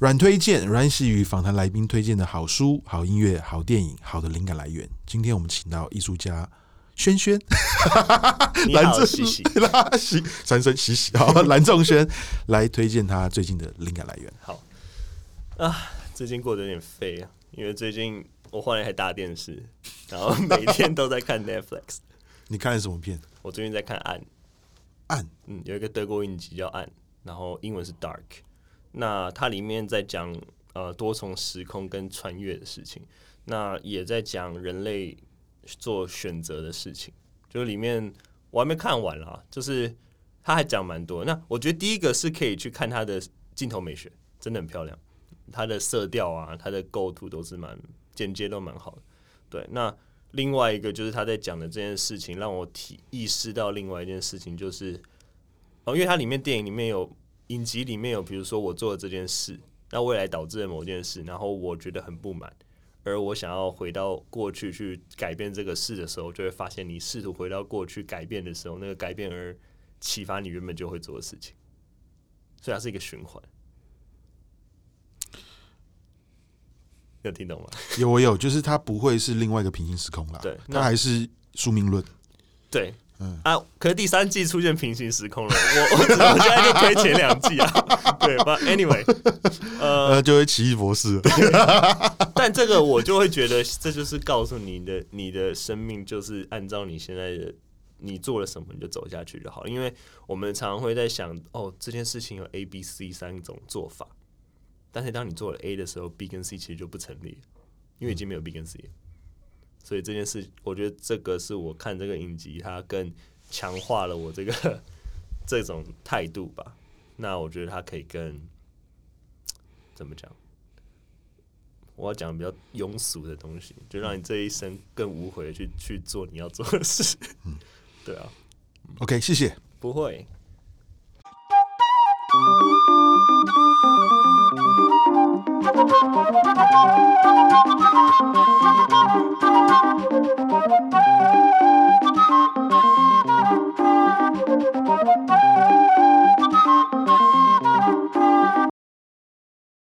软推荐，阮是与访谈来宾推荐的好书、好音乐、好电影、好的灵感来源。今天我们请到艺术家轩轩，蓝正喜 喜，喜三生喜喜，好，蓝仲轩来推荐他最近的灵感来源。好啊，最近过得有点废啊，因为最近我换了一台大电视，然后每天都在看 Netflix。你看了什么片？我最近在看《暗》，暗，嗯，有一个德国影集叫《暗》，然后英文是 Dark。那它里面在讲呃多重时空跟穿越的事情，那也在讲人类做选择的事情。就是里面我还没看完啦，就是他还讲蛮多。那我觉得第一个是可以去看他的镜头美学，真的很漂亮，它的色调啊，它的构图都是蛮剪接都蛮好的。对，那另外一个就是他在讲的这件事情，让我体意识到另外一件事情，就是哦，因为它里面电影里面有。影集里面有，比如说我做了这件事，那未来导致了某件事，然后我觉得很不满，而我想要回到过去去改变这个事的时候，就会发现你试图回到过去改变的时候，那个改变而启发你原本就会做的事情，所以它是一个循环。有听懂吗？有，我有，就是它不会是另外一个平行时空啦，对，它还是宿命论，对。嗯。啊，可是第三季出现平行时空了，我 我我现在就推前两季啊，对，But anyway，呃，就会奇异博士，但这个我就会觉得这就是告诉你的，你的生命就是按照你现在的你做了什么你就走下去就好，因为我们常常会在想，哦，这件事情有 A、B、C 三种做法，但是当你做了 A 的时候，B 跟 C 其实就不成立，因为已经没有 B 跟 C 了。所以这件事，我觉得这个是我看这个影集，它更强化了我这个 这种态度吧。那我觉得它可以更怎么讲？我要讲比较庸俗的东西，就让你这一生更无悔的去去做你要做的事。嗯，对啊。OK，谢谢。不会。Thank you.